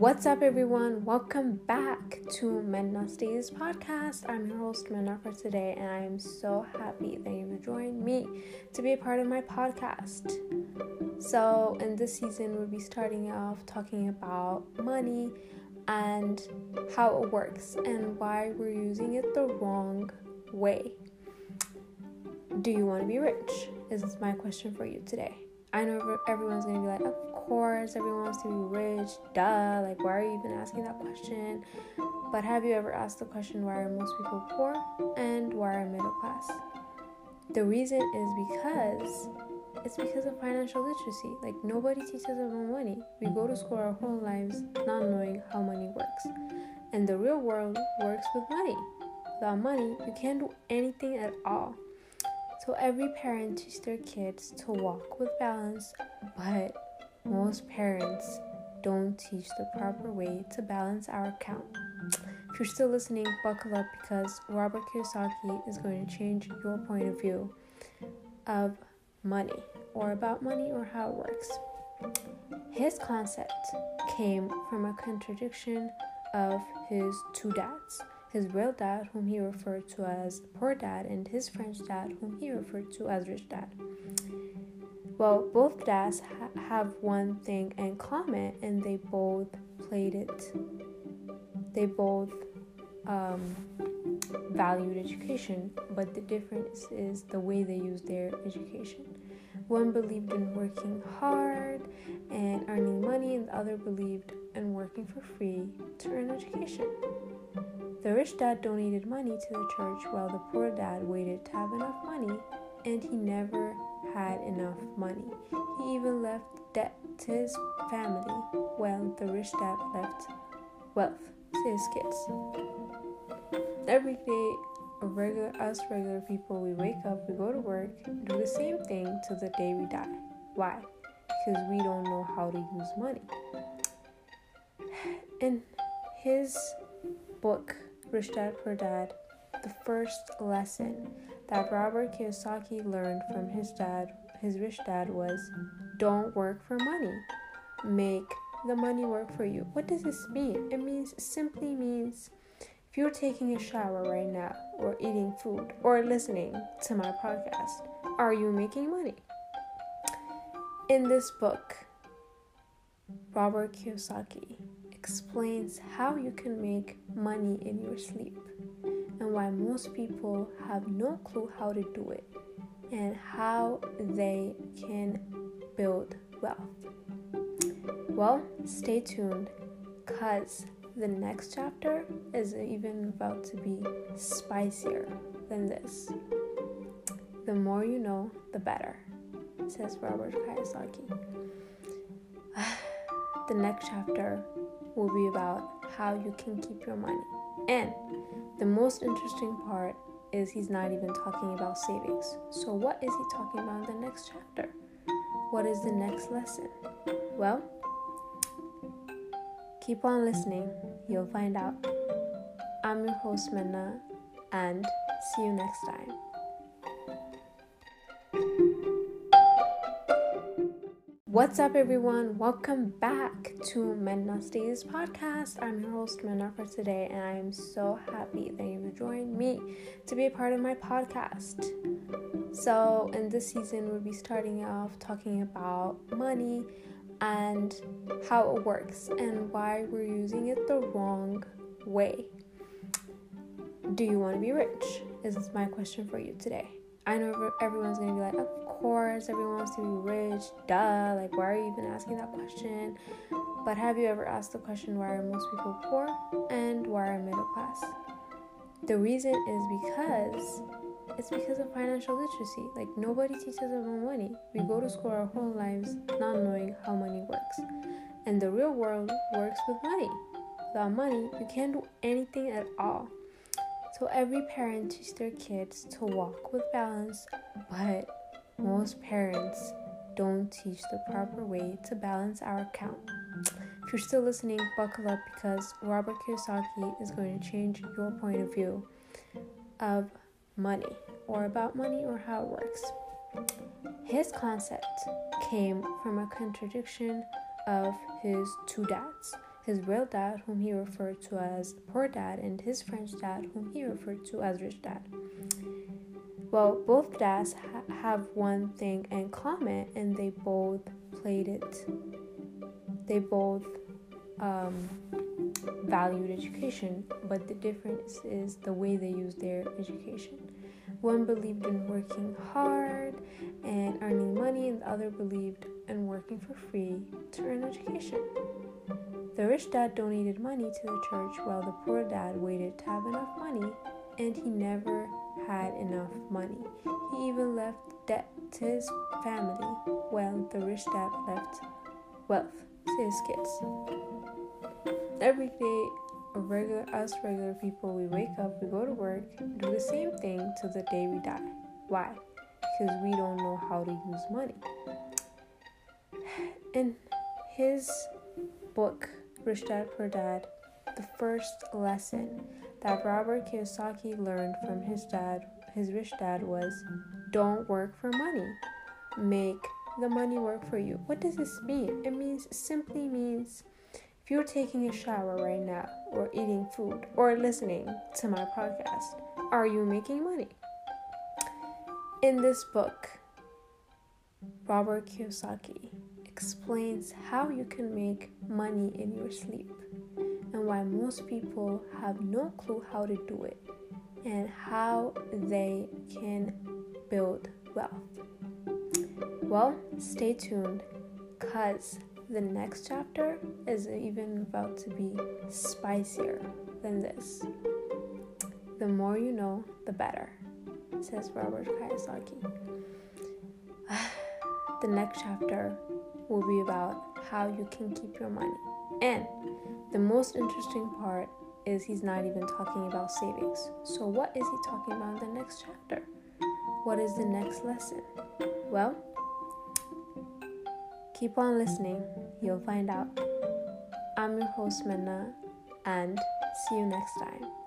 What's up, everyone? Welcome back to Menna Days podcast. I'm your host, Menna, for today, and I am so happy that you've joined me to be a part of my podcast. So, in this season, we'll be starting off talking about money and how it works and why we're using it the wrong way. Do you want to be rich? Is my question for you today. I know everyone's gonna be like, course, everyone wants to be rich, duh. Like, why are you even asking that question? But have you ever asked the question, why are most people poor and why are middle class? The reason is because it's because of financial literacy. Like, nobody teaches us about money. We go to school our whole lives not knowing how money works. And the real world works with money. Without money, you can't do anything at all. So every parent teaches their kids to walk with balance, but most parents don't teach the proper way to balance our account. If you're still listening, buckle up because Robert Kiyosaki is going to change your point of view of money or about money or how it works. His concept came from a contradiction of his two dads his real dad, whom he referred to as poor dad, and his French dad, whom he referred to as rich dad. Well, both dads ha- have one thing in common, and they both played it. They both um, valued education, but the difference is the way they use their education. One believed in working hard and earning money, and the other believed in working for free to earn education. The rich dad donated money to the church while the poor dad waited to have enough money, and he never had enough money. He even left debt to his family while the rich dad left wealth to his kids. Every day, regular us regular people, we wake up, we go to work, do the same thing till the day we die. Why? Because we don't know how to use money. In his book, Rich Dad Poor Dad, the first lesson that Robert Kiyosaki learned from his dad, his rich dad, was don't work for money. Make the money work for you. What does this mean? It means simply means if you're taking a shower right now, or eating food, or listening to my podcast, are you making money? In this book, Robert Kiyosaki explains how you can make money in your sleep and why most people have no clue how to do it and how they can build wealth. Well, stay tuned because the next chapter is even about to be spicier than this. The more you know, the better, says Robert Kiyosaki. the next chapter will be about how you can keep your money. And the most interesting part is he's not even talking about savings. So, what is he talking about in the next chapter? What is the next lesson? Well, keep on listening, you'll find out. I'm your host, Menna, and see you next time. What's up, everyone? Welcome back to Menna Stays podcast. I'm your host, Menna, for today, and I am so happy that you've joined me to be a part of my podcast. So, in this season, we'll be starting off talking about money and how it works and why we're using it the wrong way. Do you want to be rich? Is my question for you today. I know everyone's gonna be like, course, everyone wants to be rich, duh. Like, why are you even asking that question? But have you ever asked the question, why are most people poor and why are middle class? The reason is because it's because of financial literacy. Like, nobody teaches about money. We go to school our whole lives not knowing how money works. And the real world works with money. Without money, you can't do anything at all. So every parent teaches their kids to walk with balance, but most parents don't teach the proper way to balance our account. If you're still listening, buckle up because Robert Kiyosaki is going to change your point of view of money or about money or how it works. His concept came from a contradiction of his two dads. his real dad, whom he referred to as poor dad, and his French dad, whom he referred to as rich dad. Well, both dads ha- have one thing in common, and they both played it. They both um, valued education, but the difference is the way they use their education. One believed in working hard and earning money, and the other believed in working for free to earn education. The rich dad donated money to the church while the poor dad waited to have enough money, and he never had enough money. He even left debt to his family while the rich dad left wealth to his kids. Every day, regular us regular people, we wake up, we go to work, do the same thing till the day we die. Why? Because we don't know how to use money. In his book, Rich Dad Poor Dad, the first lesson that Robert Kiyosaki learned from his dad, his rich dad, was don't work for money. Make the money work for you. What does this mean? It means simply means if you're taking a shower right now, or eating food, or listening to my podcast, are you making money? In this book, Robert Kiyosaki explains how you can make money in your sleep why most people have no clue how to do it and how they can build wealth. Well, stay tuned because the next chapter is even about to be spicier than this. The more you know, the better, says Robert Kiyosaki. the next chapter will be about how you can keep your money. And the most interesting part is he's not even talking about savings. So, what is he talking about in the next chapter? What is the next lesson? Well, Keep on listening, you'll find out. I'm your host, Menna, and see you next time.